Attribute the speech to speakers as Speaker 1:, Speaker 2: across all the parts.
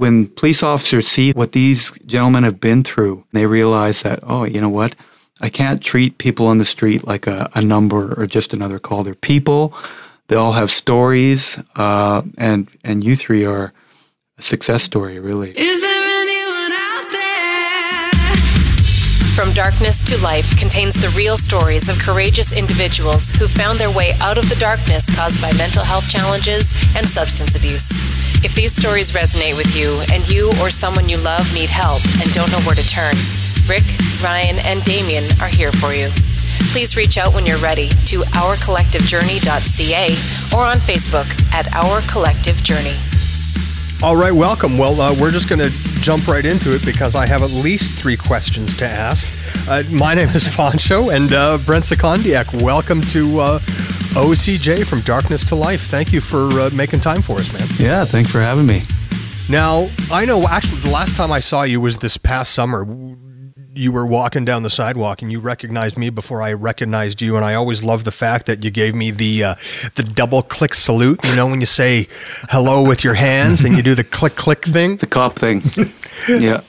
Speaker 1: when police officers see what these gentlemen have been through, they realize that, oh, you know what? I can't treat people on the street like a, a number or just another call. They're people. They all have stories, uh, and and you three are a success story, really.
Speaker 2: Is there
Speaker 3: From Darkness to Life contains the real stories of courageous individuals who found their way out of the darkness caused by mental health challenges and substance abuse. If these stories resonate with you and you or someone you love need help and don't know where to turn, Rick, Ryan, and Damien are here for you. Please reach out when you're ready to ourcollectivejourney.ca or on Facebook at Our Collective Journey.
Speaker 4: All right, welcome. Well, uh, we're just going to jump right into it because I have at least three questions to ask. Uh, my name is Poncho, and uh, Brent Secondiak. Welcome to uh, OCJ from Darkness to Life. Thank you for uh, making time for us, man.
Speaker 1: Yeah, thanks for having me.
Speaker 4: Now, I know actually the last time I saw you was this past summer you were walking down the sidewalk and you recognized me before I recognized you. And I always love the fact that you gave me the uh, the double click salute. You know, when you say hello with your hands and you do the click click thing.
Speaker 1: The cop thing. yeah.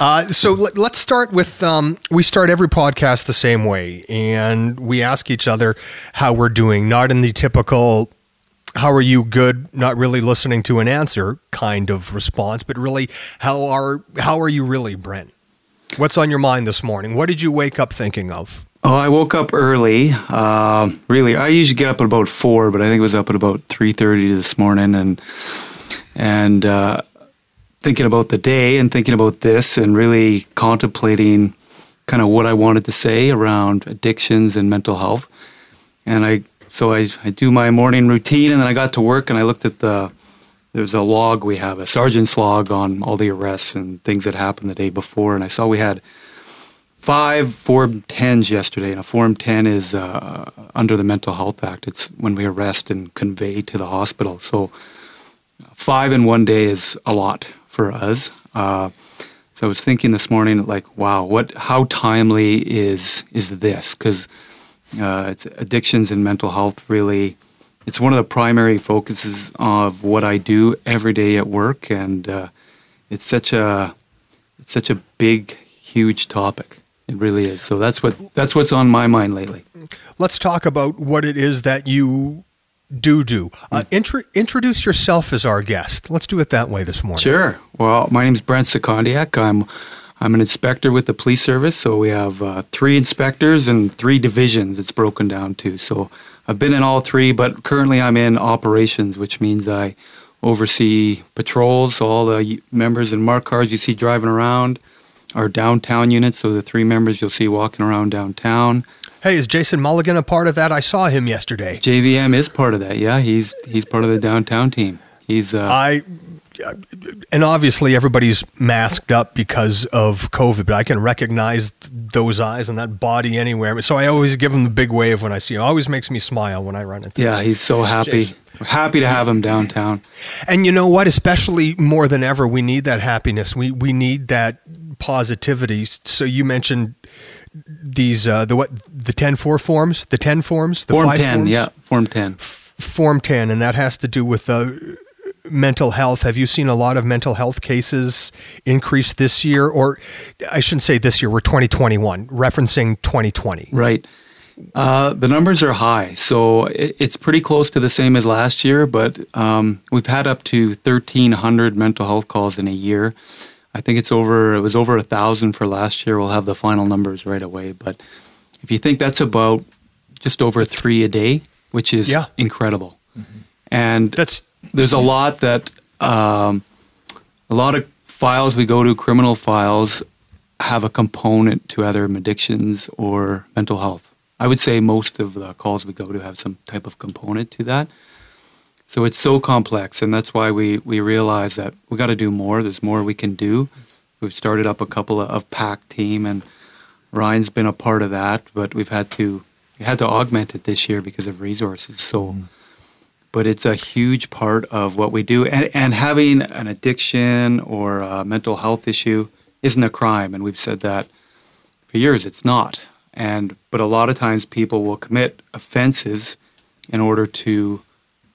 Speaker 4: Uh, so let, us start with um, we start every podcast the same way, and we ask each other how we're doing, not in the typical how are you good not really listening to an answer kind of response but really how are how are you really brent What's on your mind this morning? What did you wake up thinking of?
Speaker 1: Oh, I woke up early. Uh, really, I usually get up at about four, but I think it was up at about three thirty this morning, and and uh, thinking about the day and thinking about this, and really contemplating kind of what I wanted to say around addictions and mental health. And I so I, I do my morning routine, and then I got to work, and I looked at the there's a log we have, a sergeant's log on all the arrests and things that happened the day before. And I saw we had five Form 10s yesterday. And a Form 10 is uh, under the Mental Health Act. It's when we arrest and convey to the hospital. So five in one day is a lot for us. Uh, so I was thinking this morning, like, wow, what? How timely is is this? Because uh, it's addictions and mental health really it's one of the primary focuses of what I do every day at work, and uh, it's such a it's such a big, huge topic. It really is. So that's what that's what's on my mind lately.
Speaker 4: Let's talk about what it is that you do do. Uh, hmm. intro, introduce yourself as our guest. Let's do it that way this morning.
Speaker 1: Sure. Well, my name is Brent Secondiak. I'm I'm an inspector with the police service. So we have uh, three inspectors and three divisions. It's broken down to. So I've been in all three, but currently I'm in operations, which means I oversee patrols. So all the members in marked cars you see driving around are downtown units. So the three members you'll see walking around downtown.
Speaker 4: Hey, is Jason Mulligan a part of that? I saw him yesterday.
Speaker 1: JVM is part of that. Yeah, he's he's part of the downtown team. He's uh,
Speaker 4: I and obviously everybody's masked up because of COVID, but I can recognize those eyes and that body anywhere. So I always give him the big wave when I see him. It always makes me smile when I run into
Speaker 1: yeah,
Speaker 4: him.
Speaker 1: Yeah, he's so happy. We're happy to have him downtown.
Speaker 4: And you know what? Especially more than ever, we need that happiness. We we need that positivity. So you mentioned these uh, the what the 10-4 forms, the 10 forms, the
Speaker 1: Form
Speaker 4: 10,
Speaker 1: forms? yeah, Form 10.
Speaker 4: F- form 10 and that has to do with uh, mental health. Have you seen a lot of mental health cases increase this year? Or I shouldn't say this year, we're 2021, referencing 2020.
Speaker 1: Right. Uh, the numbers are high. So it, it's pretty close to the same as last year, but um, we've had up to 1,300 mental health calls in a year. I think it's over, it was over a thousand for last year. We'll have the final numbers right away. But if you think that's about just over three a day, which is yeah. incredible. Mm-hmm. And
Speaker 4: that's
Speaker 1: there's a lot that um, a lot of files we go to, criminal files, have a component to either addictions or mental health. I would say most of the calls we go to have some type of component to that. So it's so complex, and that's why we, we realize that we got to do more. There's more we can do. We've started up a couple of, of team, and Ryan's been a part of that, but we've had to we had to augment it this year because of resources. So. Mm but it's a huge part of what we do. And, and having an addiction or a mental health issue isn't a crime, and we've said that for years. It's not. And but a lot of times people will commit offenses in order to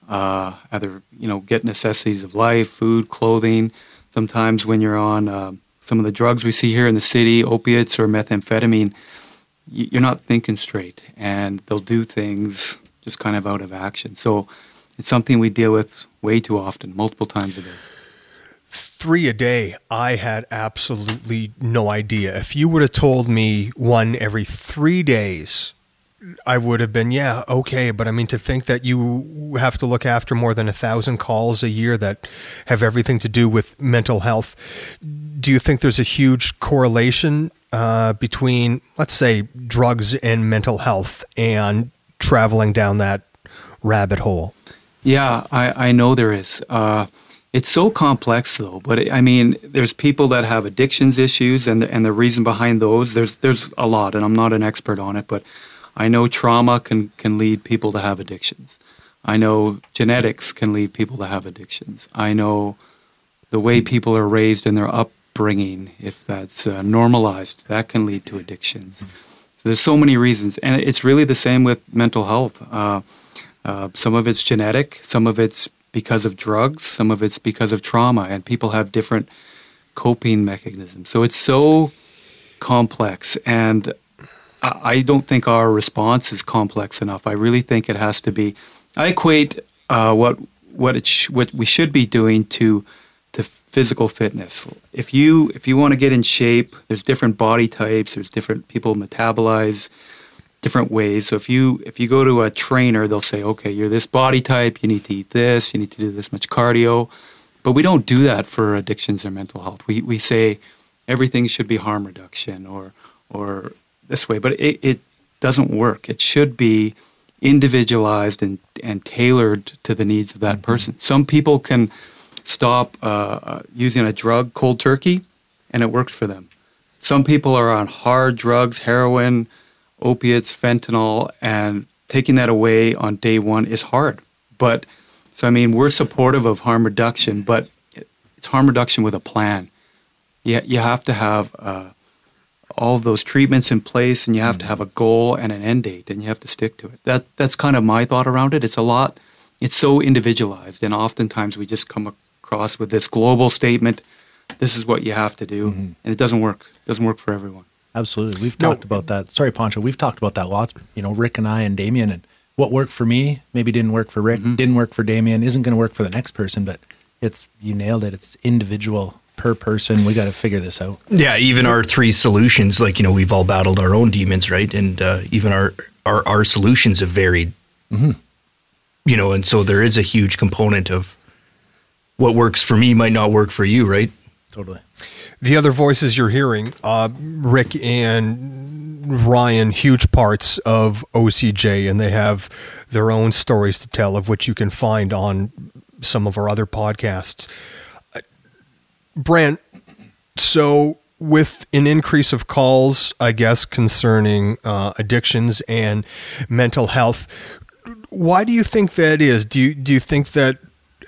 Speaker 1: uh, either you know get necessities of life, food, clothing. sometimes when you're on uh, some of the drugs we see here in the city, opiates or methamphetamine, you're not thinking straight, and they'll do things just kind of out of action. So it's something we deal with way too often, multiple times a day.
Speaker 4: Three a day, I had absolutely no idea. If you would have told me one every three days, I would have been, yeah, okay. But I mean, to think that you have to look after more than a thousand calls a year that have everything to do with mental health, do you think there's a huge correlation uh, between, let's say, drugs and mental health and traveling down that rabbit hole?
Speaker 1: Yeah, I, I know there is. Uh, it's so complex, though. But I mean, there's people that have addictions issues, and and the reason behind those, there's there's a lot, and I'm not an expert on it, but I know trauma can can lead people to have addictions. I know genetics can lead people to have addictions. I know the way people are raised in their upbringing, if that's uh, normalized, that can lead to addictions. So there's so many reasons, and it's really the same with mental health. Uh, uh, some of it's genetic, some of it's because of drugs, some of it's because of trauma, and people have different coping mechanisms. So it's so complex, and I don't think our response is complex enough. I really think it has to be. I equate uh, what what it sh- what we should be doing to to physical fitness. If you if you want to get in shape, there's different body types. There's different people metabolize different ways. So if you if you go to a trainer, they'll say, okay, you're this body type. You need to eat this. You need to do this much cardio. But we don't do that for addictions or mental health. We we say everything should be harm reduction or or this way, but it, it doesn't work. It should be individualized and, and tailored to the needs of that person. Some people can stop uh, uh, using a drug cold turkey, and it worked for them. Some people are on hard drugs, heroin, opiates, fentanyl, and taking that away on day one is hard. But so I mean, we're supportive of harm reduction, but it's harm reduction with a plan. You you have to have uh, all of those treatments in place, and you have to have a goal and an end date, and you have to stick to it. That that's kind of my thought around it. It's a lot. It's so individualized, and oftentimes we just come across with this global statement. This is what you have to do, and it doesn't work. It doesn't work for everyone.
Speaker 5: Absolutely. We've
Speaker 4: No.
Speaker 5: talked about that. Sorry, Poncho. We've talked about that lots. You know, Rick and I and Damien and what worked for me maybe didn't work for Rick, didn't work for Damien, isn't going to work for the next person, but it's, you nailed it. It's individual per person. We got to figure this out.
Speaker 6: Yeah, even our three solutions, like you know, we've all battled our own demons, right? And uh, even our, our our solutions have varied. You know, and so there is a huge component of what works for me might not work for you, right?
Speaker 5: Totally.
Speaker 4: The other voices you're hearing, uh, Rick and Ryan, huge parts of OCJ, and they have their own stories to tell, of which you can find on some of our other podcasts. Uh, Brent, so with an increase of calls, I guess, concerning uh, addictions and mental health, why do you think that is? Do you do you think that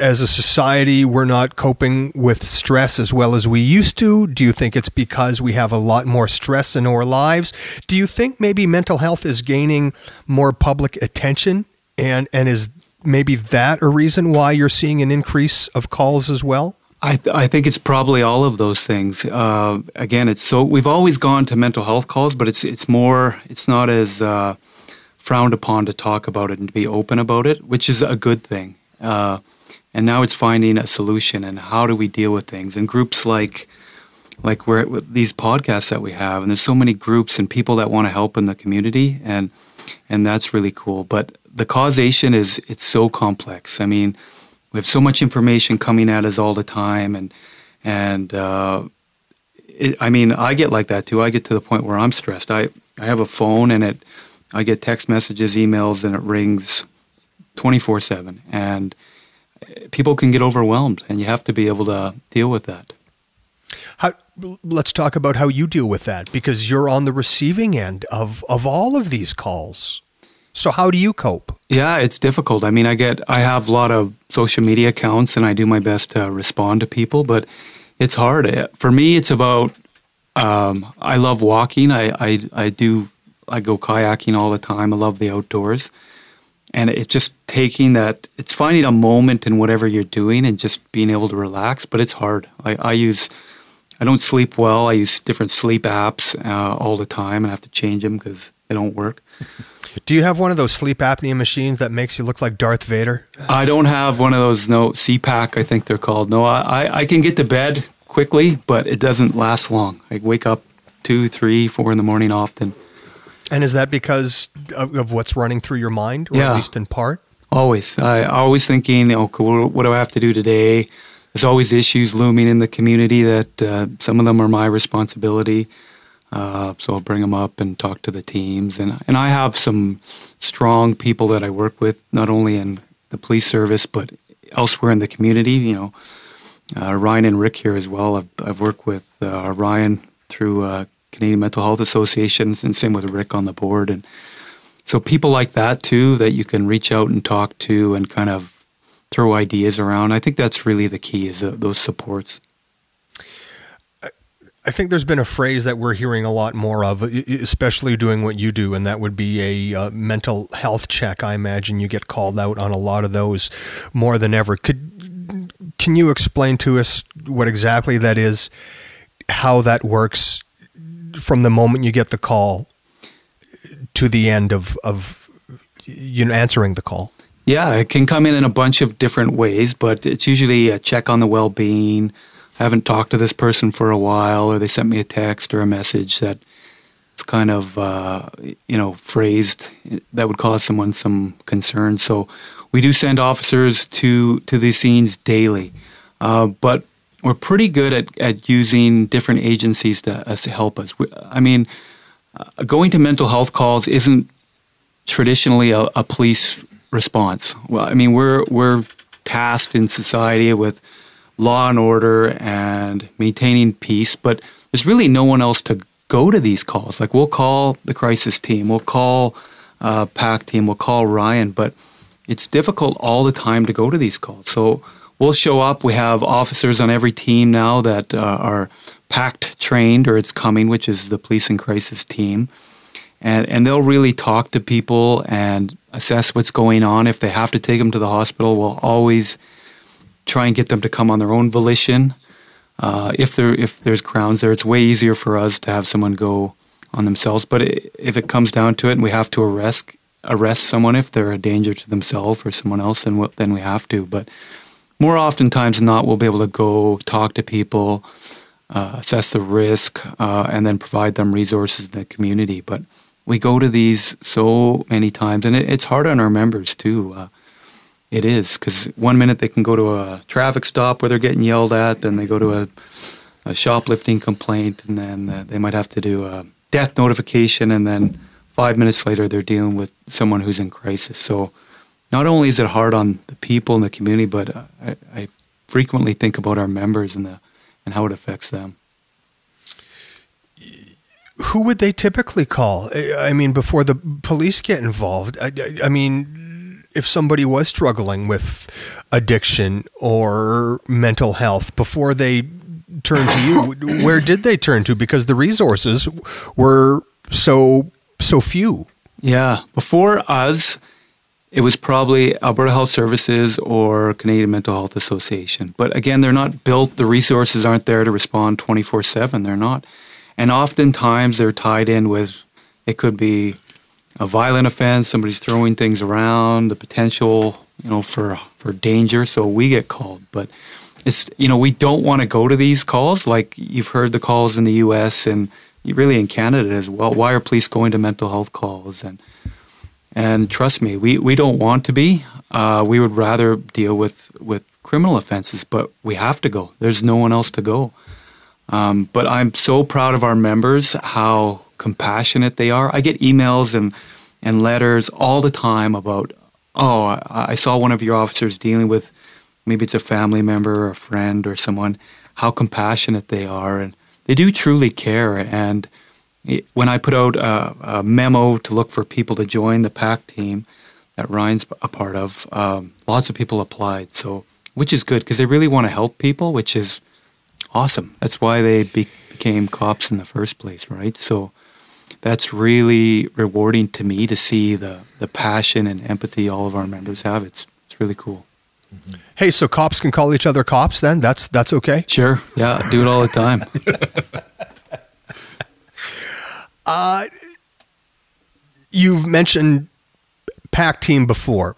Speaker 4: as a society we're not coping with stress as well as we used to? Do you think it's because we have a lot more stress in our lives? Do you think maybe mental health is gaining more public attention and and is maybe that a reason why you're seeing an increase of calls as well?
Speaker 1: I, th- I think it's probably all of those things. Uh, again, it's so we've always gone to mental health calls, but it's it's more it's not as uh, frowned upon to talk about it and to be open about it, which is a good thing. Uh, and now it's finding a solution and how do we deal with things. And groups like like with these podcasts that we have, and there's so many groups and people that want to help in the community, and and that's really cool. But the causation is it's so complex. I mean, we have so much information coming at us all the time, and and uh, I mean, I get like that too. I get to the point where I'm stressed. I I have a phone, and it I get text messages, emails, and it rings twenty four seven, and people can get overwhelmed, and you have to be able to deal with that.
Speaker 4: How, let's talk about how you deal with that because you're on the receiving end of of all of these calls. So how do you cope?
Speaker 1: Yeah, it's difficult. I mean, I get I have a lot of social media accounts and I do my best to respond to people, but it's hard. Eh, For me, it's about um, I love walking. I, I I do I go kayaking all the time. I love the outdoors, and it's just taking that. It's finding a moment in whatever you're doing and just being able to relax. But it's hard. I, I use. I don't sleep well. I use different sleep apps uh, all the time, and I have to change them because they don't work.
Speaker 4: Do you have one of those sleep apnea machines that makes you look like Darth Vader?
Speaker 1: I don't have one of those. No CPAP, I think they're called. No, I, I, I can get to bed quickly, but it doesn't last long. I wake up two, three, four in the morning often.
Speaker 4: And is that because of, of what's running through your mind, or
Speaker 1: Yeah.
Speaker 4: at least in part?
Speaker 1: Always, I always thinking, okay, what do I have to do today? There's always issues looming in the community that uh, some of them are my responsibility. Uh, so I'll bring them up and talk to the teams, and and I have some strong people that I work with, not only in the police service but elsewhere in the community. You know, uh, Ryan and Rick here as well. I've, I've worked with uh, Ryan through uh, Canadian Mental Health Associations, and same with Rick on the board, and so people like that too that you can reach out and talk to and kind of throw ideas around. I think that's really the key is those supports.
Speaker 4: I think there's been a phrase that we're hearing a lot more of, especially doing what you do, and that would be a uh, mental health check. I imagine you get called out on a lot of those more than ever. Could can you explain to us what exactly that is, how that works, from the moment you get the call to the end of of you know answering the call?
Speaker 1: Yeah, it can come in in a bunch of different ways, but it's usually a check on the well-being. I haven't talked to this person for a while, or they sent me a text or a message that is kind of uh, you know phrased that would cause someone some concern. So we do send officers to to these scenes daily, uh, but we're pretty good at, at using different agencies to, to help us. We- I mean, uh, going to mental health calls isn't traditionally a, a police response. Well, I mean, we're we're tasked in society with law and order and maintaining peace, but there's really no one else to go to these calls. Like we'll call the crisis team, we'll call uh, PACT team, we'll call Ryan, but it's difficult all the time to go to these calls. So we'll show up. We have officers on every team now that uh, are PACT trained, or it's coming, which is the police and crisis team and and they'll really talk to people and assess what's going on. If they have to take them to the hospital, we'll always try and get them to come on their own volition. Uh, if there if there's grounds there, it's way easier for us to have someone go on themselves. But i if it comes down to it, and we have to arrest arrest someone if they're a danger to themselves or someone else, then we, then we have to. But more oftentimes than not, we'll be able to go talk to people, uh, assess the risk, uh, and then provide them resources in the community. But we go to these so many times, and it, it's hard on our members too. Uh, it is because one minute they can go to a traffic stop where they're getting yelled at, then they go to a, a shoplifting complaint, and then uh, they might have to do a death notification, and then five minutes later they're dealing with someone who's in crisis. So not only is it hard on the people in the community, but I, I frequently think about our members and the and how it affects them.
Speaker 4: who would they typically call? I mean, before the police get involved. I, I- I mean, if somebody was struggling with addiction or mental health before they turned to you, where did they turn to? Because the resources were so so few.
Speaker 1: Yeah, before us, it was probably Alberta Health Services or Canadian Mental Health Association. But again, they're not built. The resources aren't there to respond twenty four seven. They're not, and oftentimes they're tied in with. It could be a violent offense. Somebody's throwing things around. The potential, you know, for for danger. So we get called, but. It's you know we don't want to go to these calls like you've heard the calls in the U.S. and really in Canada as well. Why are police going to mental health calls and and trust me, we, we don't want to be. Uh, we would rather deal with, with criminal offenses, but we have to go. There's no one else to go. Um, but I'm so proud of our members, how compassionate they are. I get emails and, and letters all the time about, oh, I, I saw one of your officers dealing with maybe it's a family member or a friend or someone, how compassionate they are. And they do truly care. And when I put out a, a memo to look for people to join the PACT team that Ryan's a part of, um, lots of people applied. So, which is good because they really want to help people, which is awesome. That's why they be- became cops in the first place, right? So, that's really rewarding to me to see the the passion and empathy all of our members have. It's it's really cool.
Speaker 4: Hey, so cops can call each other cops then? That's that's okay.
Speaker 1: Sure, yeah, I do it all the time.
Speaker 4: You've mentioned PACT team before.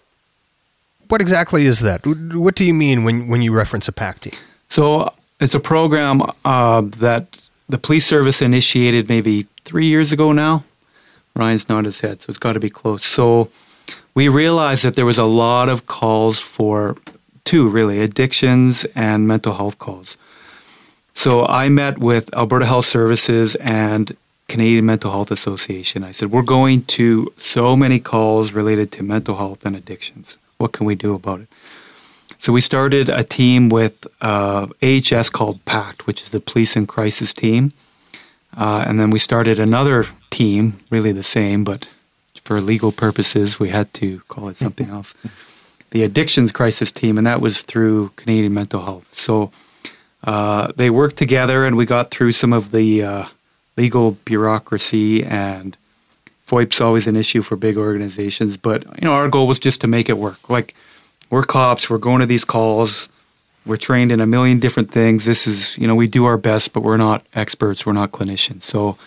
Speaker 4: What exactly is that? What do you mean when, when you reference a PACT team?
Speaker 1: So it's a program uh, that the police service initiated maybe three years ago now. Ryan's nodded his head, so it's got to be close. So we realized that there was a lot of calls for two, really, addictions and mental health calls. So I met with Alberta Health Services and Canadian Mental Health Association. I said, We're going to so many calls related to mental health and addictions. What can we do about it? So we started a team with uh, AHS called PACT, which is the Police and Crisis Team. Uh, and then we started another team, really the same, but for legal purposes, we had to call it something else. The Addictions Crisis Team, and that was through Canadian Mental Health. So uh, they worked together, and we got through some of the uh, legal bureaucracy and FOIP's always an issue for big organizations, but you know our goal was just to make it work. Like we're cops, we're going to these calls, we're trained in a million different things. This is you know we do our best, but we're not experts, we're not clinicians. So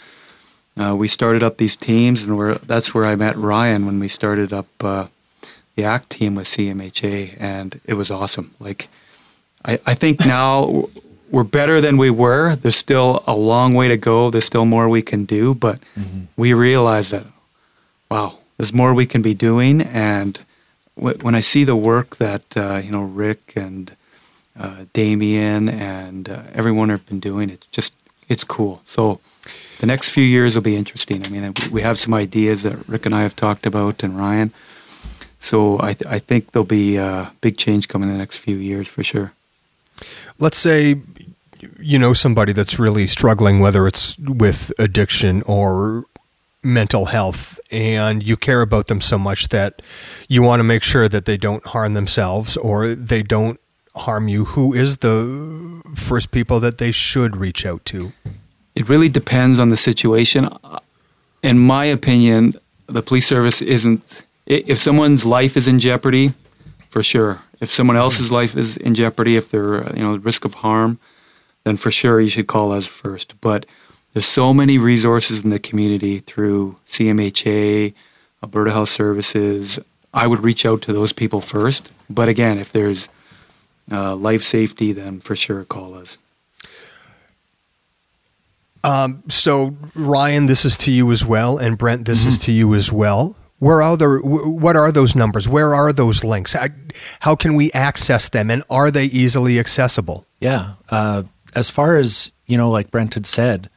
Speaker 1: uh, we started up these teams, and we're that's where I met Ryan when we started up uh, the ACT team with CMHA, and it was awesome. Like I, I think now we're better than we were. There's still a long way to go. There's still more we can do, but we realize that, wow, there's more we can be doing. And wh- when I see the work that uh, you know Rick and uh, Damien and uh, everyone have been doing, it's just it's cool. So the next few years will be interesting. I mean, we have some ideas that Rick and I have talked about, and Ryan. So I, th- I think there'll be a big change coming in the next few years for sure.
Speaker 4: Let's say you know somebody that's really struggling, whether it's with addiction or mental health, and you care about them so much that you want to make sure that they don't harm themselves or they don't harm you. Who is the first people that they should reach out to?
Speaker 1: It really depends on the situation. In my opinion, the police service isn't. If someone's life is in jeopardy, for sure. If someone else's life is in jeopardy, if they're you know risk of harm, then for sure you should call us first. But there's so many resources in the community through CMHA, Alberta Health Services. I would reach out to those people first. But again, if there's uh, life safety, then for sure call us.
Speaker 4: So Ryan, this is to you as well, and Brent, this is to you as well. Where are the what are those numbers? Where are those links? How, how can we access them, and are they easily accessible?
Speaker 5: Yeah. Uh, as far as, you know, like Brent had said,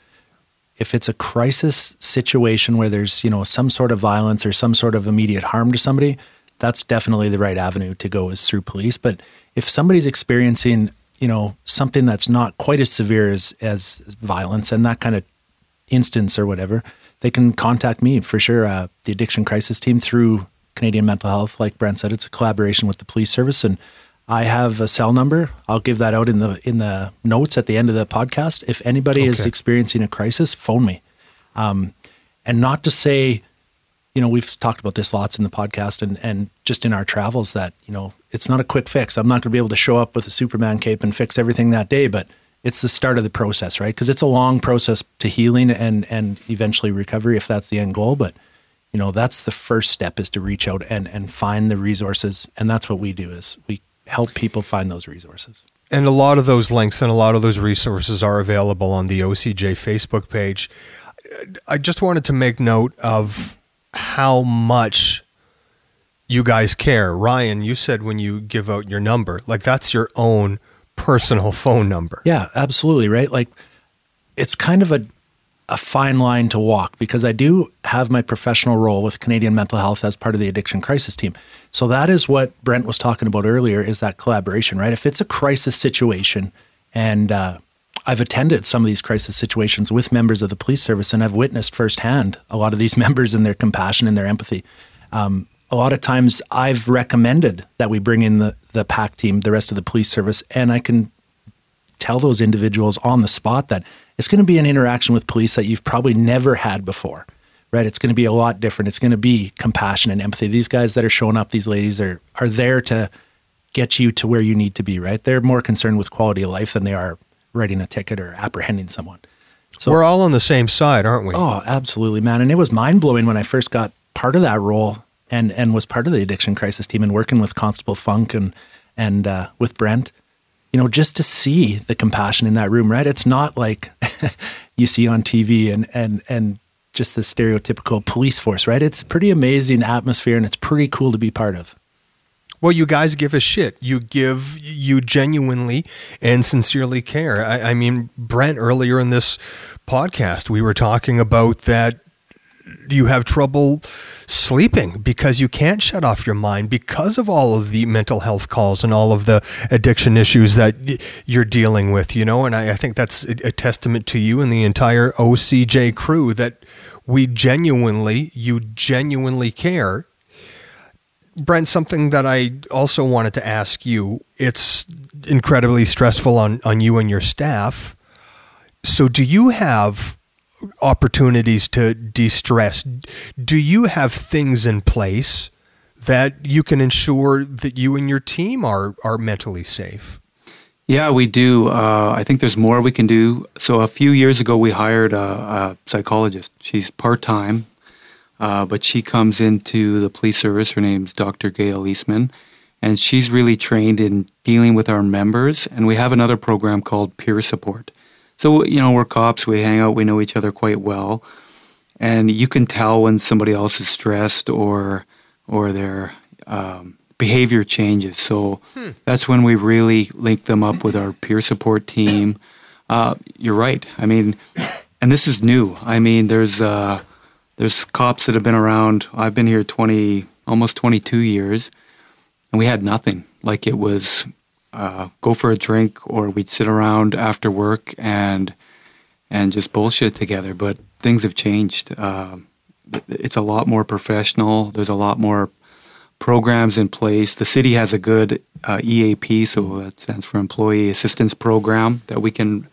Speaker 5: if it's a crisis situation where there's, you know, some sort of violence or some sort of immediate harm to somebody, that's definitely the right avenue to go is through police. But if somebody's experiencing, you know, something that's not quite as severe as, as violence and that kind of instance or whatever, they can contact me for sure. Uh, the addiction crisis team through Canadian Mental Health, like Brent said, it's a collaboration with the police service, and I have a cell number. I'll give that out in the in the notes at the end of the podcast. If anybody is experiencing a crisis, phone me. Um, and not to say, you know, we've talked about this lots in the podcast and and just in our travels that you know it's not a quick fix. I'm not going to be able to show up with a Superman cape and fix everything that day, but it's the start of the process, right? Because it's a long process to healing and and eventually recovery if that's the end goal. But you know, that's the first step is to reach out and and find the resources, and that's what we do is we help people find those resources.
Speaker 4: And a lot of those links and a lot of those resources are available on the OCJ Facebook page. I just wanted to make note of how much you guys care. Ryan, you said when you give out your number, like that's your own personal phone number.
Speaker 5: Yeah, absolutely. Right. Like it's kind of a, a fine line to walk because I do have my professional role with Canadian Mental Health as part of the addiction crisis team. So that is what Brent was talking about earlier is that collaboration, right? If it's a crisis situation and, uh, I've attended some of these crisis situations with members of the police service and I've witnessed firsthand a lot of these members and their compassion and their empathy. Um, a lot of times I've recommended that we bring in the, the PACT team, the rest of the police service, and I can tell those individuals on the spot that it's going to be an interaction with police that you've probably never had before. right? It's going to be a lot different. It's going to be compassion and empathy. These guys that are showing up, these ladies are are there to get you to where you need to be, right? They're more concerned with quality of life than they are writing a ticket or apprehending someone. So
Speaker 4: We're all on the same side, aren't we?
Speaker 5: Oh, absolutely, man. And it was mind blowing when I first got part of that role and and was part of the addiction crisis team and working with Constable Funk and and uh, with Brent. You know, just to see the compassion in that room, right? It's not like you see on TV and and and just the stereotypical police force, right? It's a pretty amazing atmosphere and it's pretty cool to be part of.
Speaker 4: Well, you guys give a shit. You give, you genuinely and sincerely care. I, I mean, Brent, earlier in this podcast, we were talking about that you have trouble sleeping because you can't shut off your mind because of all of the mental health calls and all of the addiction issues that you're dealing with, you know. And I, I think that's a, testament to you and the entire OCJ crew that we genuinely, you genuinely care Brent, something that I also wanted to ask you. It's incredibly stressful on, on you and your staff. So, do you have opportunities to de stress? Do you have things in place that you can ensure that you and your team are, are mentally safe?
Speaker 1: Yeah, we do. Uh, I think there's more we can do. So a few years ago, we hired a, a psychologist. She's part time, uh, but she comes into the police service. Her name's Dr. Gail Eastman, and she's really trained in dealing with our members. And we have another program called Peer Support. So you know, we're cops. We hang out. We know each other quite well, and you can tell when somebody else is stressed or or their um, behavior changes. So that's when we really link them up with our peer support team. Uh, you're right. I mean, and this is new. I mean, there's uh, there's cops that have been around. I've been here 20, almost 22 years, and we had nothing. Like it was uh, go for a drink, or we'd sit around after work and and just bullshit together. But things have changed. Uh, it's a lot more professional. There's a lot more programs in place. The city has a good uh, EAP, so that stands for Employee Assistance Program, that we can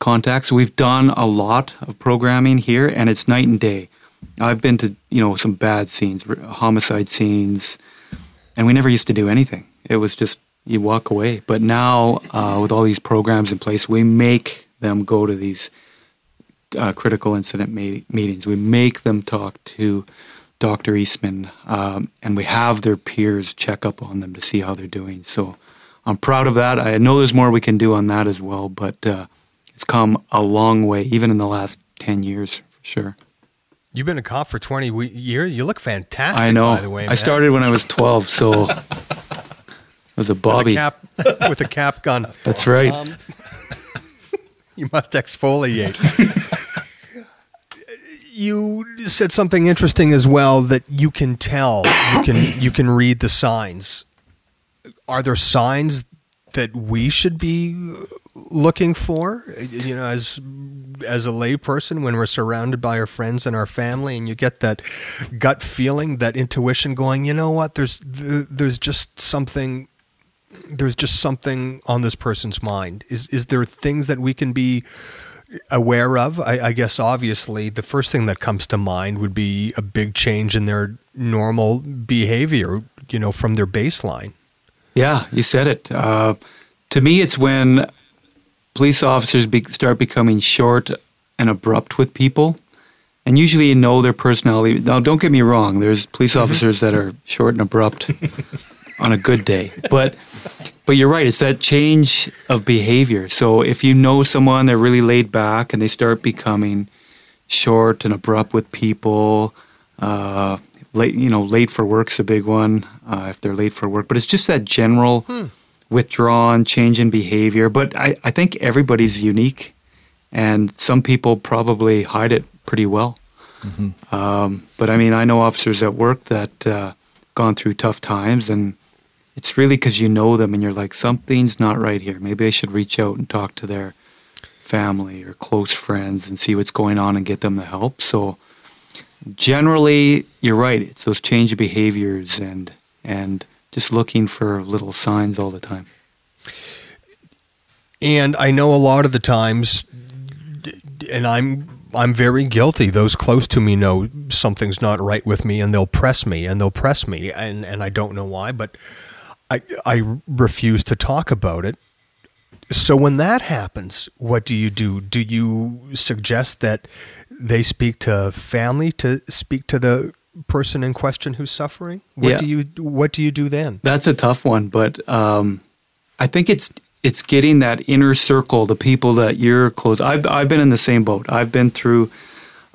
Speaker 1: contact. So we've done a lot of programming here, and it's night and day. I've been to you know some bad scenes, homicide scenes, and we never used to do anything. It was just you walk away. But now uh, with all these programs in place, we make them go to these uh, critical incident ma- meetings. We make them talk to Dr. Eastman, um, and we have their peers check up on them to see how they're doing. So I'm proud of that. I know there's more we can do on that as well, but uh, it's come a long way, even in the last 10 years, for sure.
Speaker 4: You've been a cop for 20 we- years. You look fantastic,
Speaker 1: I know.
Speaker 4: by the way.
Speaker 1: I started when I was 12, so was a
Speaker 4: with
Speaker 1: Bobby.
Speaker 4: a cap, with a cap gun.
Speaker 1: That's right.
Speaker 4: Um, you must exfoliate. you said something interesting as well that you can tell. You can you can read the signs. Are there signs that we should be looking for? You know, as as a layperson, when we're surrounded by our friends and our family, and you get that gut feeling, that intuition going. You know what? There's there's just something there's just something on this person's mind. Is is there things that we can be aware of? I, I guess obviously the first thing that comes to mind would be a big change in their normal behavior. You know, from their baseline.
Speaker 1: Yeah, you said it. Uh, to me, it's when police officers be- start becoming short and abrupt with people. And usually you know their personality. Now, don't get me wrong, there's police officers that are short and abrupt on a good day. But but you're right, it's that change of behavior. So if you know someone, they're really laid back and they start becoming short and abrupt with people, uh, late, you know, late for work's a big one uh, if they're late for work. But it's just that general withdrawn change in behavior. But I, I think everybody's unique, and some people probably hide it pretty well. Um, but I mean, I know officers at work that uh, gone through tough times, and it's really because you know them, and you're like, something's not right here. Maybe I should reach out and talk to their family or close friends and see what's going on and get them the help. So generally, you're right. It's those change of behaviors and and just looking for little signs all the time.
Speaker 4: And I know a lot of the times, and I'm I'm very guilty. Those close to me know something's not right with me, and they'll press me, and they'll press me, and and I don't know why, but I I refuse to talk about it. So when that happens, what do you do? Do you suggest that they speak to family to speak to the person in question who's suffering? What
Speaker 1: Yeah.
Speaker 4: do you what do you do then?
Speaker 1: That's a tough one, but um, I think it's it's getting that inner circle, the people that you're close. I've I've been in the same boat. I've been through.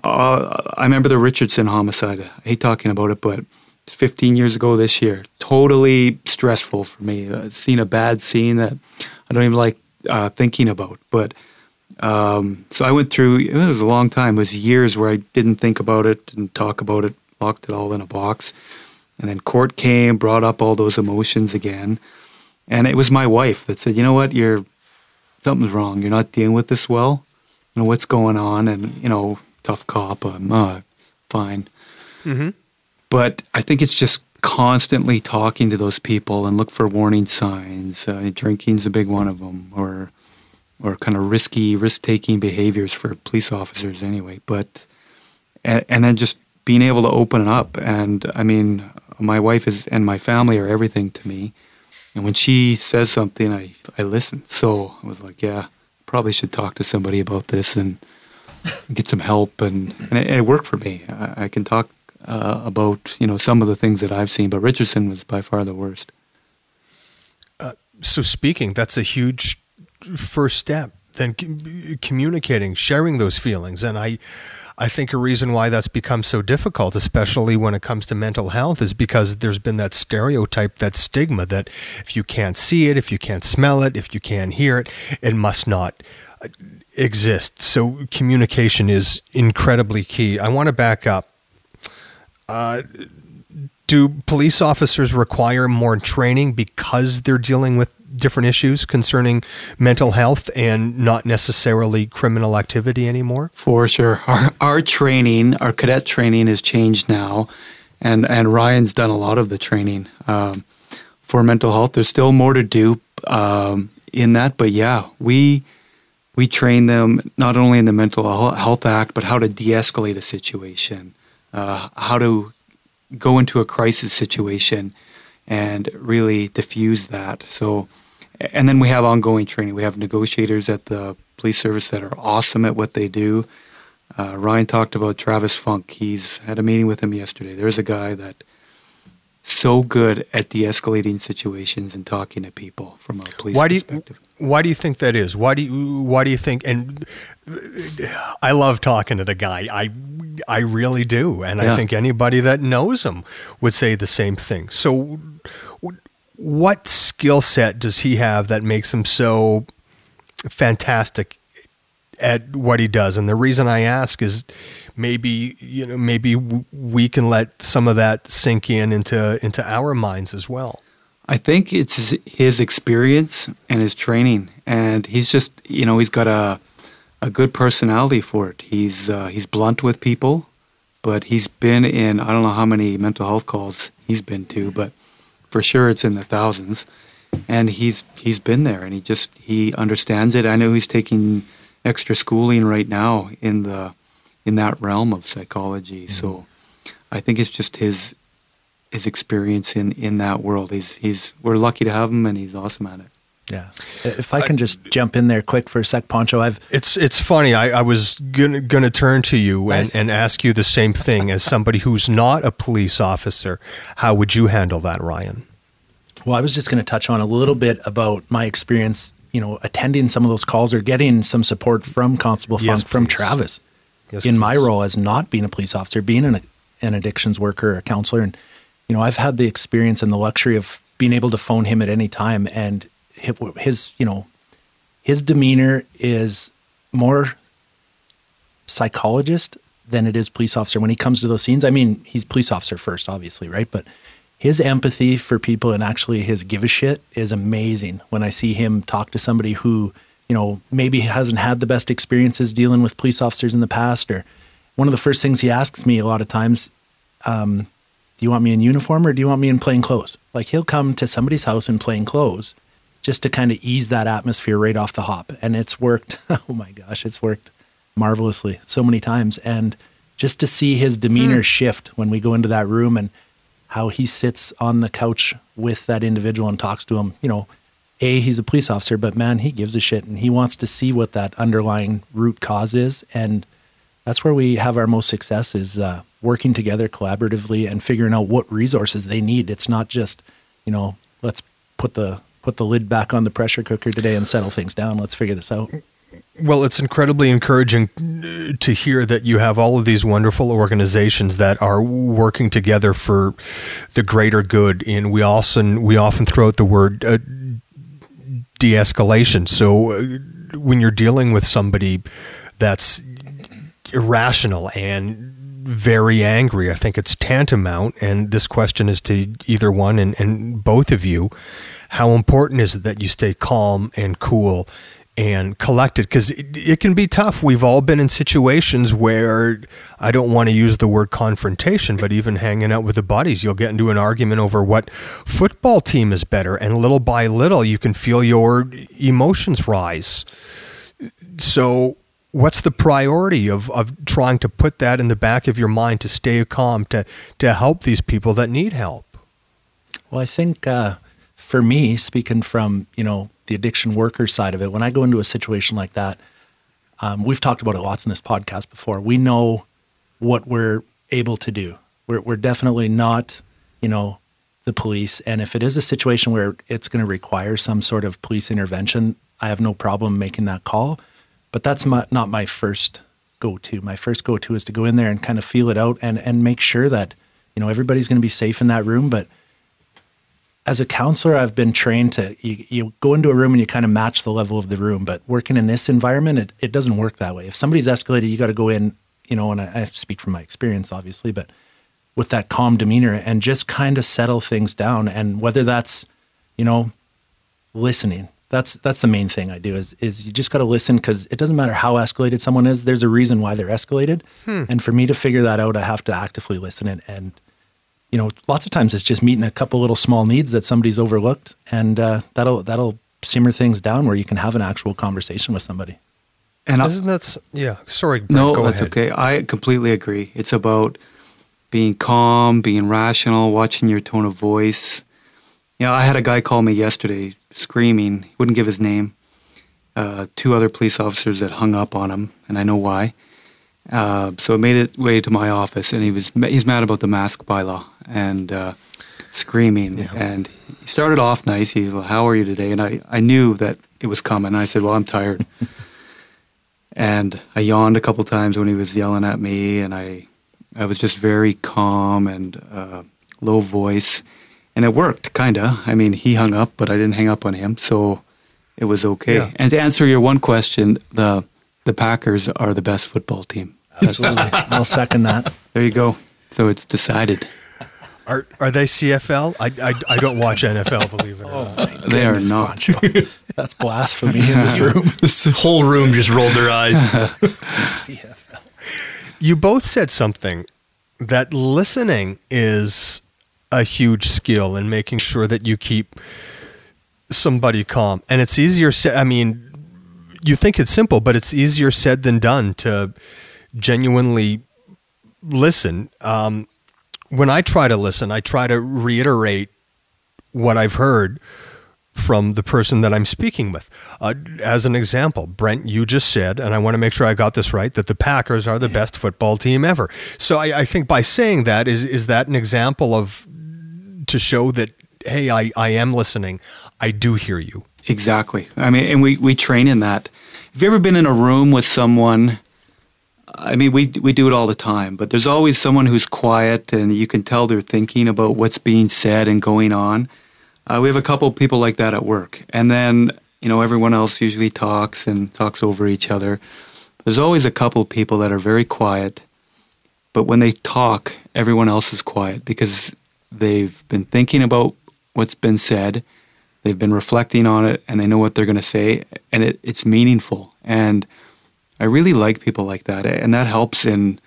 Speaker 1: Uh, I remember the Richardson homicide. I hate talking about it, but 15 years ago this year. Totally stressful for me. Uh, seen a bad scene that I don't even like uh, thinking about. But um, so I went through. It was a long time. It was years where I didn't think about it, didn't talk about it, locked it all in a box. And then court came, brought up all those emotions again. And it was my wife that said, you know what, you're something's wrong. You're not dealing with this well. You know, what's going on? And, you know, tough cop, I'm uh, fine. But I think it's just constantly talking to those people and look for warning signs. Uh, drinking's a big one of them, or or kind of risky, risk-taking behaviors for police officers anyway. But and, and then just being able to open up. And I mean, my wife is and my family are everything to me. And when she says something, I I listen. So I was like, yeah, probably should talk to somebody about this and get some help. And and it, it worked for me. I, I can talk uh, about you know some of the things that I've seen, but Richardson was by far the worst.
Speaker 4: So speaking, that's a huge first step. Then com- communicating, sharing those feelings, and I, I think a reason why that's become so difficult, especially when it comes to mental health, is because there's been that stereotype, that stigma that if you can't see it, if you can't smell it, if you can't hear it, it must not uh, exist. So communication is incredibly key. I want to back up. Uh, do police officers require more training because they're dealing with different issues concerning mental health and not necessarily criminal activity anymore?
Speaker 1: For sure. Our, our training, our cadet training has changed now. And, and Ryan's done a lot of the training um, for mental health. There's still more to do um, in that. But yeah, we, we train them not only in the Mental Health Act, but how to de escalate a situation, uh, how to go into a crisis situation and really diffuse that. So, and then we have ongoing training. We have negotiators at the police service that are awesome at what they do. Uh, Ryan talked about Travis Funk. He's had a meeting with him yesterday. There's a guy that so good at de-escalating situations and talking to people from a police
Speaker 4: Why do you
Speaker 1: perspective.
Speaker 4: Why do you think that is? Why do you why do you think and I love talking to the guy. I I really do. And I think anybody that knows him would say the same thing. So what skill set does he have that makes him so fantastic at what he does. And the reason I ask is maybe you know maybe we can let some of that sink in into into our minds as well.
Speaker 1: I think it's his- experience and his training, and he's just you know he's got a a good personality for it. He's uh, he's blunt with people, but he's been in I don't know how many mental health calls he's been to, but for sure it's in the thousands, and he's he's been there and he just he understands it. I know he's taking extra schooling right now in the in that realm of psychology. So I think it's just his his experience in in that world. He's he's we're lucky to have him, and he's awesome at it.
Speaker 5: Yeah. If I can just jump in there quick for a sec, Poncho, I've
Speaker 4: It's it's funny. I, I was gonna gonna turn to you and,
Speaker 5: Nice.
Speaker 4: and ask you the same thing as somebody who's not a police officer. How would you handle that, Ryan?
Speaker 5: Well, I was just going to touch on a little bit about my experience, you know, attending some of those calls or getting some support from Constable
Speaker 4: Yes,
Speaker 5: Funk, from. Travis
Speaker 4: Yes,
Speaker 5: in my role as not being a police officer, being an, an addictions worker, a counselor. And, you know, I've had the experience and the luxury of being able to phone him at any time. And his, you know, his demeanor is more psychologist than it is police officer when he comes to those scenes. I mean, he's police officer first, obviously, right? But his empathy for people and actually his give a shit is amazing when I see him talk to somebody who, you know, maybe hasn't had the best experiences dealing with police officers in the past. Or one of the first things he asks me a lot of times, um, do you want me in uniform or do you want me in plain clothes? Like he'll come to somebody's house in plain clothes just to kind of ease that atmosphere right off the hop. And it's worked. Oh my gosh, it's worked marvelously so many times. And just to see his demeanor mm. shift when we go into that room and how he sits on the couch with that individual and talks to him, you know, A, he's a police officer, but man, he gives a shit and he wants to see what that underlying root cause is. And that's where we have our most success is uh, working together collaboratively and figuring out what resources they need. It's not just, you know, let's put the put the lid back on the pressure cooker today and settle things down. Let's figure this out.
Speaker 4: Well, it's incredibly encouraging uh, to hear that you have all of these wonderful organizations that are working together for the greater good. And we often we often throw out the word uh, de-escalation. So uh, when you're dealing with somebody that's irrational and very angry, I think it's tantamount. And this question is to either one and, and both of you. How important is it that you stay calm and cool and collected? Because it, it can be tough. We've all been in situations where I don't want to use the word confrontation, but even hanging out with the buddies, you'll get into an argument over what football team is better. And little by little, you can feel your emotions rise. So, what's the priority of, of trying to put that in the back of your mind to stay calm, to, to help these people that need help?
Speaker 5: Well, I think uh, for me, speaking from you know the addiction worker side of it, when I go into a situation like that, um, we've talked about it lots in this podcast before. We know what we're able to do. We're, we're definitely not, you know, the police. And if it is a situation where it's going to require some sort of police intervention, I have no problem making that call. But that's my, not my first go to. My first go to is to go in there and kind of feel it out and, and make sure that, you know, everybody's going to be safe in that room. But as a counselor, I've been trained to you, you go into a room and you kind of match the level of the room. But working in this environment, it, it doesn't work that way. If somebody's escalated, you got to go in, you know, and I, I speak from my experience, obviously, but with that calm demeanor and just kind of settle things down. And whether that's, you know, listening, that's that's the main thing I do is is you just got to listen because it doesn't matter how escalated someone is. There's a reason why they're escalated, and for me to figure that out, I have to actively listen and, and you know, lots of times it's just meeting a couple little small needs that somebody's overlooked, and uh, that'll that'll simmer things down where you can have an actual conversation with somebody.
Speaker 1: And I,
Speaker 4: Isn't that, yeah, sorry. Brent,
Speaker 1: no,
Speaker 4: go
Speaker 1: that's
Speaker 4: ahead.
Speaker 1: okay. I completely agree. It's about being calm, being rational, watching your tone of voice. You know, I had a guy call me yesterday screaming. He wouldn't give his name. Uh, two other police officers that hung up on him, and I know why. Uh, so it made it way to my office, and he was he's mad about the mask bylaw and uh, screaming. And he started off nice. He's like, "How are you today?" And I, I knew that it was coming. I said, "Well, I'm tired." and I yawned a couple times when he was yelling at me, and I I was just very calm and uh, low voice, and it worked kinda. I mean, he hung up, but I didn't hang up on him, so it was okay.
Speaker 4: Yeah.
Speaker 1: And to answer your one question, the the Packers are the best football team.
Speaker 5: Absolutely, I'll second that.
Speaker 1: There you go. So it's decided.
Speaker 4: Are are they CFL? I, I, I don't watch NFL, believe it or
Speaker 5: Oh,
Speaker 4: not.
Speaker 1: They are not.
Speaker 5: That's blasphemy in this room.
Speaker 6: This whole room just rolled their eyes. CFL.
Speaker 4: You both said something that listening is a huge skill in making sure that you keep somebody calm. And it's easier said, I mean, you think it's simple, but it's easier said than done to genuinely listen. Um, when I try to listen, I try to reiterate what I've heard from the person that I'm speaking with. Uh, as an example, Brent, you just said, and I want to make sure I got this right, that the Packers are the best football team ever. So I, I think by saying that, is is that an example of to show that hey, I, I am listening, I do hear you.
Speaker 1: Exactly. I mean, and we, we train in that. Have you ever been in a room with someone? I mean, we we do it all the time, but there's always someone who's quiet, and you can tell they're thinking about what's being said and going on. Uh, we have a couple people like that at work, and then you know everyone else usually talks and talks over each other. There's always a couple people that are very quiet, but when they talk, everyone else is quiet because they've been thinking about what's been said they've been reflecting on it and they know what they're going to say and it, it's meaningful. And i really like people like that and that helps in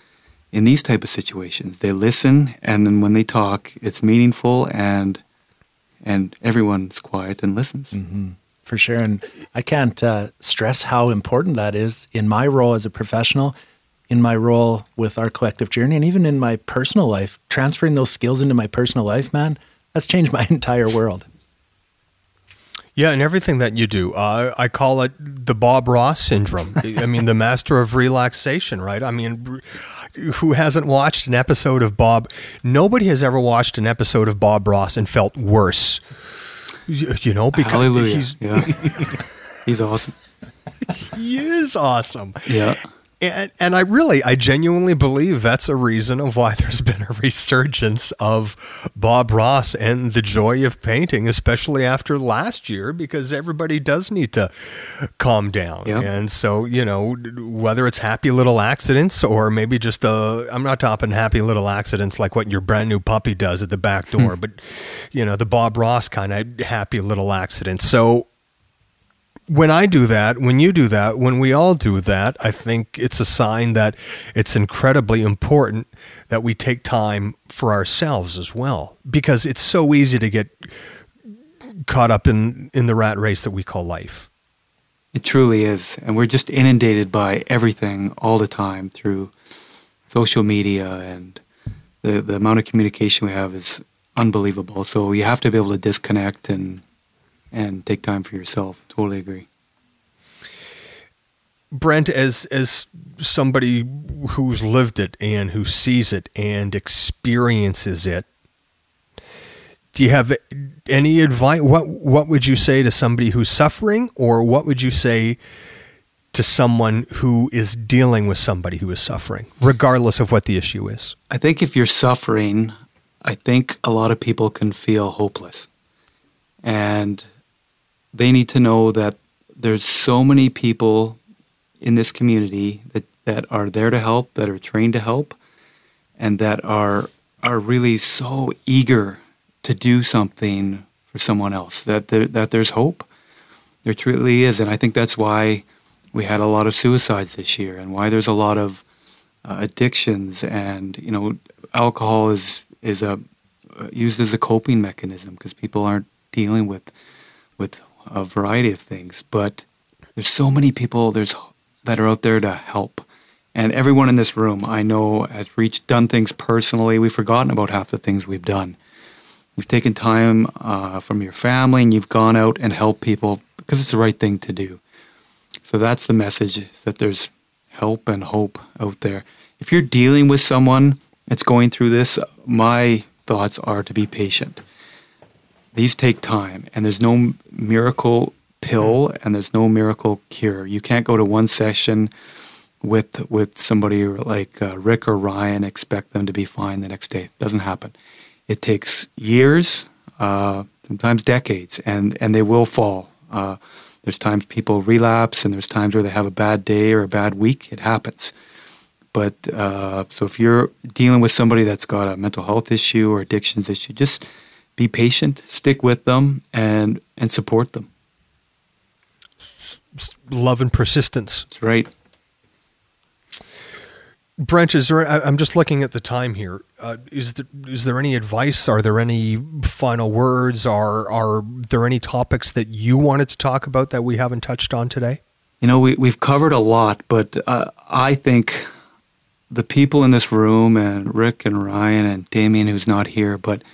Speaker 1: in these type of situations. They listen and then when they talk it's meaningful and and everyone's quiet and listens.
Speaker 5: For sure. And I can't uh, stress how important that is in my role as a professional, in my role with our collective journey, and even in my personal life. Transferring those skills into my personal life, man, that's changed my entire world.
Speaker 4: Yeah, and everything that you do, uh, I call it the Bob Ross syndrome. I mean, the master of relaxation, right? I mean, who hasn't watched an episode of Bob? Nobody has ever watched an episode of Bob Ross and felt worse. You, you know, because
Speaker 1: Hallelujah.
Speaker 4: he's
Speaker 1: yeah. He's awesome.
Speaker 4: he is awesome.
Speaker 1: Yeah.
Speaker 4: And, and I really, I genuinely believe that's a reason of why there's been a resurgence of Bob Ross and the joy of painting, especially after last year, because everybody does need to calm down.
Speaker 1: Yep.
Speaker 4: And so, you know, whether it's happy little accidents or maybe just a, I'm not talking happy little accidents like what your brand new puppy does at the back door, but, you know, the Bob Ross kind of happy little accidents. So, when I do that, when you do that, when we all do that, I think it's a sign that it's incredibly important that we take time for ourselves as well because it's so easy to get caught up in in the rat race that we call life.
Speaker 1: It truly is. And we're just inundated by everything all the time through social media and the, the amount of communication we have is unbelievable. So you have to be able to disconnect and and take time for yourself. Totally agree.
Speaker 4: Brent, as as somebody who's lived it and who sees it and experiences it, do you have any advice? What what would you say to somebody who's suffering, or what would you say to someone who is dealing with somebody who is suffering, regardless of what the issue is?
Speaker 1: I think if you're suffering, I think a lot of people can feel hopeless. And they need to know that there's so many people in this community that, that are there to help, that are trained to help, and that are are really so eager to do something for someone else. That there, that there's hope. There truly is, and I think that's why we had a lot of suicides this year, and why there's a lot of uh, addictions, and you know, alcohol is is a uh, used as a coping mechanism because people aren't dealing with with a variety of things. But there's so many people there's that are out there to help, and everyone in this room I know has reached done things personally. We've forgotten about half the things we've done. We've taken time uh, from your family, and you've gone out and helped people because it's the right thing to do. So that's the message that there's help and hope out there. If you're dealing with someone that's going through this, my thoughts are to be patient. These take time, and there's no miracle pill and there's no miracle cure. You can't go to one session with with somebody like uh, Rick or Ryan expect them to be fine the next day. It doesn't happen. It takes years, uh, sometimes decades, and and they will fall. Uh, there's times people relapse, and there's times where they have a bad day or a bad week. It happens. But uh, so if you're dealing with somebody that's got a mental health issue or addictions issue, just be patient, stick with them, and and support them.
Speaker 4: Love and persistence.
Speaker 1: That's right.
Speaker 4: Brent, is there? I'm just looking at the time here. Uh, is there, is there any advice? Are there any final words? Are are there any topics that you wanted to talk about that we haven't touched on today?
Speaker 1: You know, we, we've covered a lot, but uh, I think the people in this room and Rick and Ryan and Damien, who's not here, but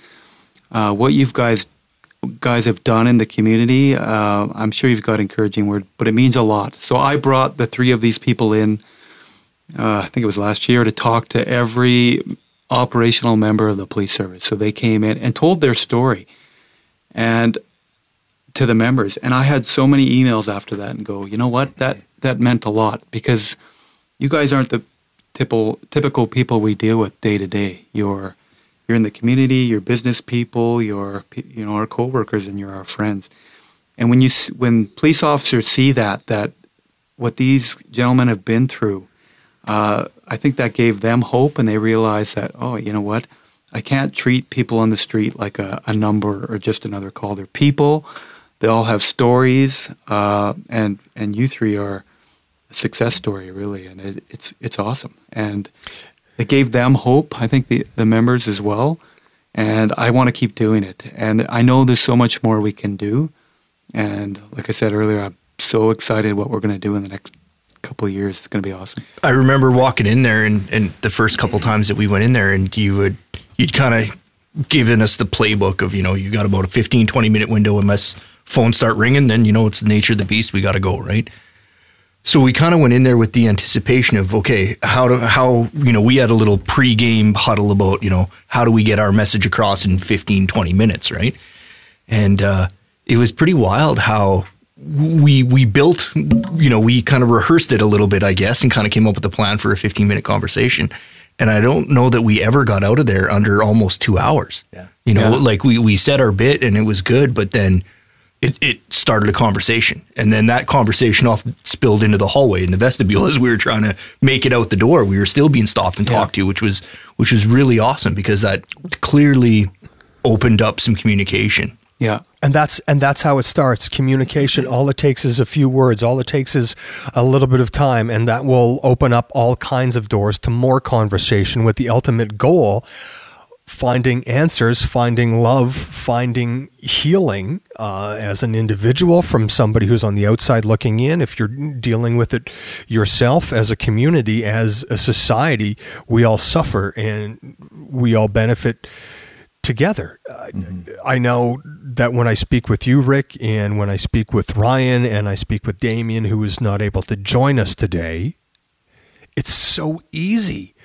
Speaker 1: uh, what you've guys guys have done in the community, uh, I'm sure you've got encouraging word, but it means a lot. So I brought the three of these people in. Uh, I think it was last year to talk to every operational member of the police service. So they came in and told their story, and to the members. And I had so many emails after that and go, you know what, that that meant a lot because you guys aren't the typical typical people we deal with day to day. You're you're in the community, you're business people, you're you know our coworkers, and you're our friends. And when you when police officers see that that what these gentlemen have been through, uh, I think that gave them hope, and they realized that oh, you know what, I can't treat people on the street like a, a number or just another call. They're people. They all have stories, uh, and and you three are a success story, really, and it, it's it's awesome. And it gave them hope. I think the the members as well, and I want to keep doing it. And I know there's so much more we can do, and like I said earlier, I'm so excited what we're going to do in the next couple of years. It's going to be awesome.
Speaker 6: I remember walking in there and, and the first couple times that we went in there and you would you'd kind of given us the playbook of you know you got about a 15 20 minute window unless phones start ringing then you know it's the nature of the beast we got to go right so we kind of went in there with the anticipation of okay how do how you know we had a little pre-game huddle about you know how do we get our message across in 15 20 minutes right and uh, it was pretty wild how we we built you know we kind of rehearsed it a little bit i guess and kind of came up with a plan for a 15 minute conversation and i don't know that we ever got out of there under almost two hours
Speaker 5: Yeah.
Speaker 6: you know
Speaker 1: Yeah.
Speaker 6: like we we said our bit and it was good but then it, it started a conversation and then that conversation off spilled into the hallway in the vestibule as we were trying to make it out the door we were still being stopped and talked to which was which was really awesome because that clearly opened up some communication
Speaker 1: Yeah.
Speaker 4: And that's and that's how it starts. Communication. All it takes is a few words. All it takes is a little bit of time, and that will open up all kinds of doors to more conversation. With the ultimate goal, finding answers, finding love, finding healing uh, as an individual from somebody who's on the outside looking in. If you're dealing with it yourself, as a community, as a society, we all suffer and we all benefit together. Uh, I know that when I speak with you, Rick, and when I speak with Ryan, and I speak with Damien, who is not able to join us today, it's so easy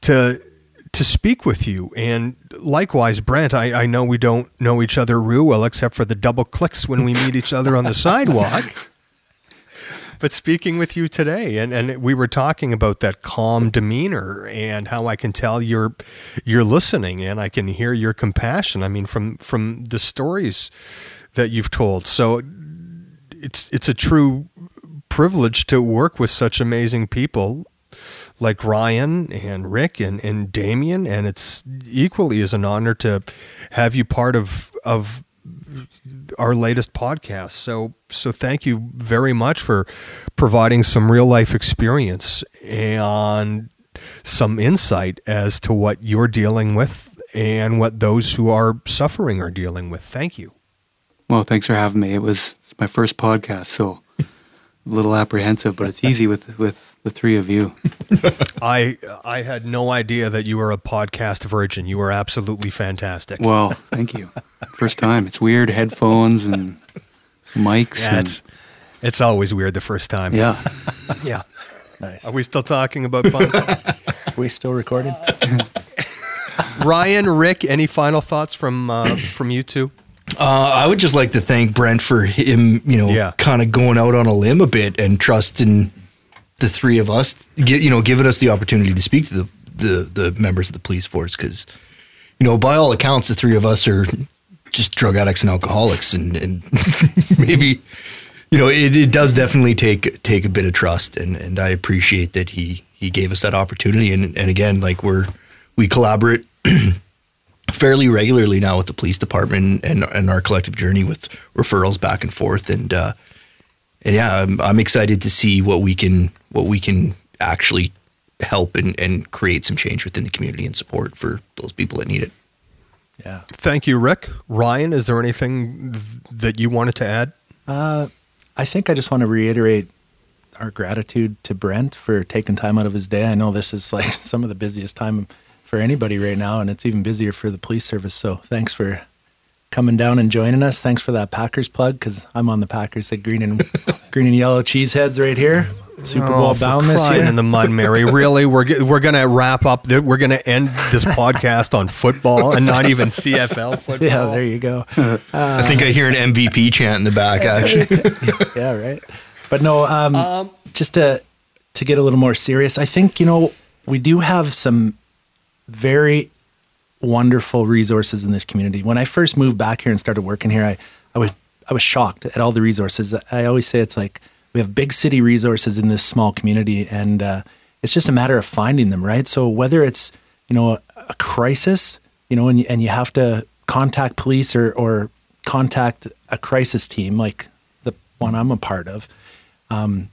Speaker 4: to to speak with you. And likewise, Brent, I, I know we don't know each other real well, except for the double clicks when we meet each other on the sidewalk. But speaking with you today, and, and we were talking about that calm demeanor and how I can tell you're you're listening and I can hear your compassion. I mean, from from the stories that you've told. So it's it's a true privilege to work with such amazing people like Ryan and Rick and, and Damien, and it's equally as an honor to have you part of of our latest podcast. So so thank you very much for providing some real life experience and some insight as to what you're dealing with and what those who are suffering are dealing with. Thank you.
Speaker 1: Well, thanks for having me. It was my first podcast, so little apprehensive, but it's easy with with the three of you.
Speaker 4: I I had no idea that you were a podcast virgin. You were absolutely fantastic.
Speaker 1: Well, thank you. First time. It's weird headphones and mics.
Speaker 4: Yeah,
Speaker 1: and,
Speaker 4: it's, it's always weird the first time.
Speaker 1: yeah.
Speaker 4: Yeah.
Speaker 5: Nice.
Speaker 4: Are we still talking about Bunko?
Speaker 5: we still recording?
Speaker 4: Ryan, Rick, any final thoughts from uh, from you two?
Speaker 6: Uh, I would just like to thank Brent for him, you know,
Speaker 4: Yeah.
Speaker 6: kind of going out on a limb a bit and trusting the three of us, gi- you know, giving us the opportunity to speak to the the, the members of the police force because, you know, by all accounts, the three of us are just drug addicts and alcoholics, and, and maybe, you know, it, it does definitely take take a bit of trust, and and I appreciate that he he gave us that opportunity, and and again, like we're we collaborate fairly regularly now with the police department and and our collective journey with referrals back and forth and uh and yeah I'm, I'm excited to see what we can what we can actually help and, and create some change within the community and support for those people that need it
Speaker 5: Yeah.
Speaker 4: Thank you, Rick. Ryan, is there anything th- that you wanted to add?
Speaker 5: Uh, I think I just want to reiterate our gratitude to Brent for taking time out of his day. I know this is like some of the busiest time for anybody right now, and it's even busier for the police service. So thanks for coming down and joining us. Thanks for that Packers plug because I'm on the Packers, the green and green and yellow cheeseheads right here. Super Bowl
Speaker 4: Oh,
Speaker 5: bound this year.
Speaker 4: in the mud, Mary. Really, we're g- we're gonna wrap up. The, we're gonna end this podcast on football and not even CFL football.
Speaker 5: yeah, there you go.
Speaker 6: i think i hear an mvp chant in the back actually
Speaker 5: yeah, right. But no, um, just to to get a little more serious, I think you know we do have some very wonderful resources in this community. When I first moved back here and started working here, I I was I was shocked at all the resources. I always say it's like we have big city resources in this small community, and uh, it's just a matter of finding them, right? So whether it's you know a, a crisis, you know, and and you have to contact police or or contact a crisis team like the one I'm a part of, um,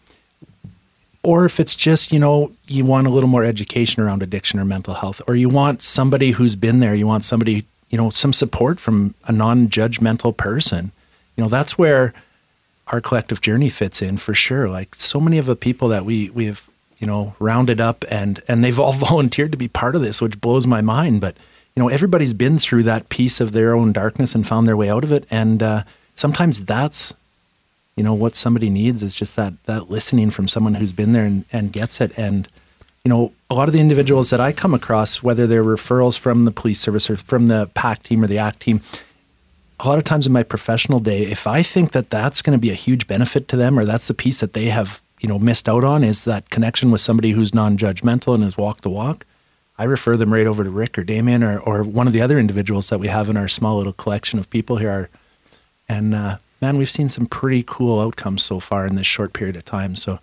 Speaker 5: or if it's just you know you want a little more education around addiction or mental health, or you want somebody who's been there, you want somebody you know some support from a non-judgmental person. You know, that's where our collective journey fits in for sure. Like so many of the people that we we have, you know, rounded up and and they've all volunteered to be part of this, which blows my mind. But you know, everybody's been through that piece of their own darkness and found their way out of it. And uh, sometimes that's you know what somebody needs is just that that listening from someone who's been there and, and gets it. And you know a lot of the individuals that i come across whether they're referrals from the police service or from the PACT team or the act team a lot of times in my professional day if i think that that's going to be a huge benefit to them or that's the piece that they have you know missed out on is that connection with somebody who's non-judgmental and has walked the walk i refer them right over to rick or damien or, or one of the other individuals that we have in our small little collection of people here. And uh, man, we've seen some pretty cool outcomes so far in this short period of time. So,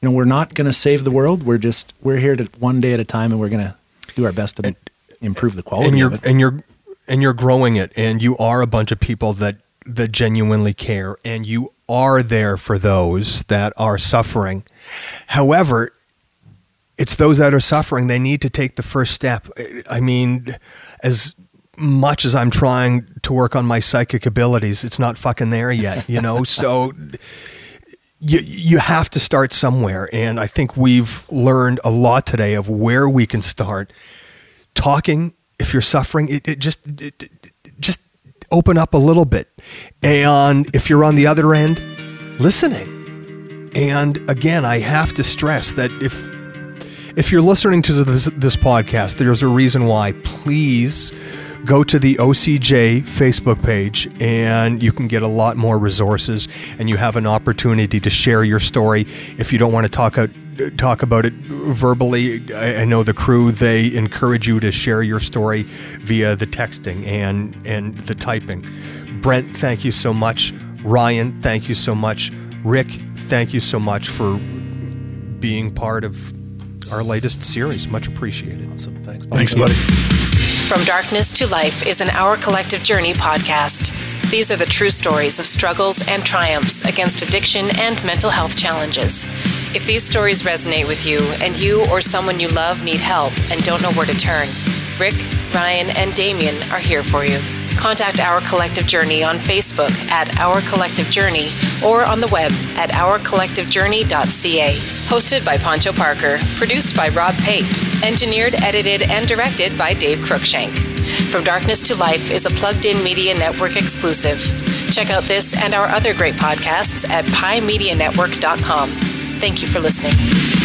Speaker 5: you know, we're not going to save the world. We're just we're here to one day at a time, and we're going to do our best to and, improve the quality
Speaker 4: and you're,
Speaker 5: of it.
Speaker 4: And you're and you're growing it, and you are a bunch of people that that genuinely care, and you are there for those that are suffering. However, it's those that are suffering. They need to take the first step. I mean, as much as I'm trying to work on my psychic abilities, it's not fucking there yet, you know? so you you have to start somewhere. And I think we've learned a lot today of where we can start. Talking if you're suffering it, it just it, just open up a little bit. And if you're on the other end listening. And again I have to stress that if if you're listening to this, this podcast there's a reason why. Please go to the OCJ Facebook page and you can get a lot more resources and you have an opportunity to share your story. If you don't want to talk out, talk about it verbally, I, know the crew they encourage you to share your story via the texting and and the typing. Brent, thank you so much. Ryan, thank you so much. Rick, thank you so much for being part of our latest series. Much appreciated.
Speaker 5: Awesome. Thanks,
Speaker 6: Thanks, buddy.
Speaker 3: From Darkness to Life is an Our Collective Journey podcast. These are the true stories of struggles and triumphs against addiction and mental health challenges. If these stories resonate with you and you or someone you love need help and don't know where to turn, Rick, Ryan, and Damien are here for you. Contact Our Collective Journey on Facebook at Our Collective Journey or on the web at ourcollectivejourney.ca. Hosted by Poncho Parker, produced by Rob Pape, engineered, edited, and directed by Dave Cruikshank. From Darkness to Life is a plugged in media network exclusive. Check out this and our other great podcasts at piemedianetwork.com. Thank you for listening.